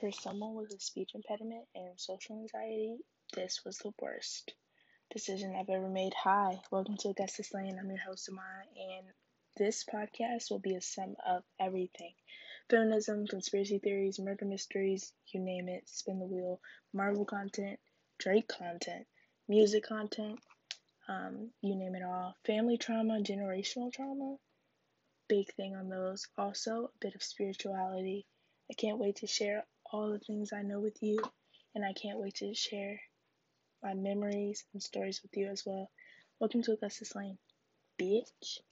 For someone with a speech impediment and social anxiety, this was the worst decision I've ever made. Hi, welcome to Augustus Lane. I'm your host, Amara, and this podcast will be a sum of everything feminism, conspiracy theories, murder mysteries, you name it, spin the wheel, Marvel content, Drake content, music content, um, you name it all. Family trauma, generational trauma, big thing on those. Also, a bit of spirituality. I can't wait to share all the things I know with you, and I can't wait to share my memories and stories with you as well. Welcome to Augustus Lane, bitch.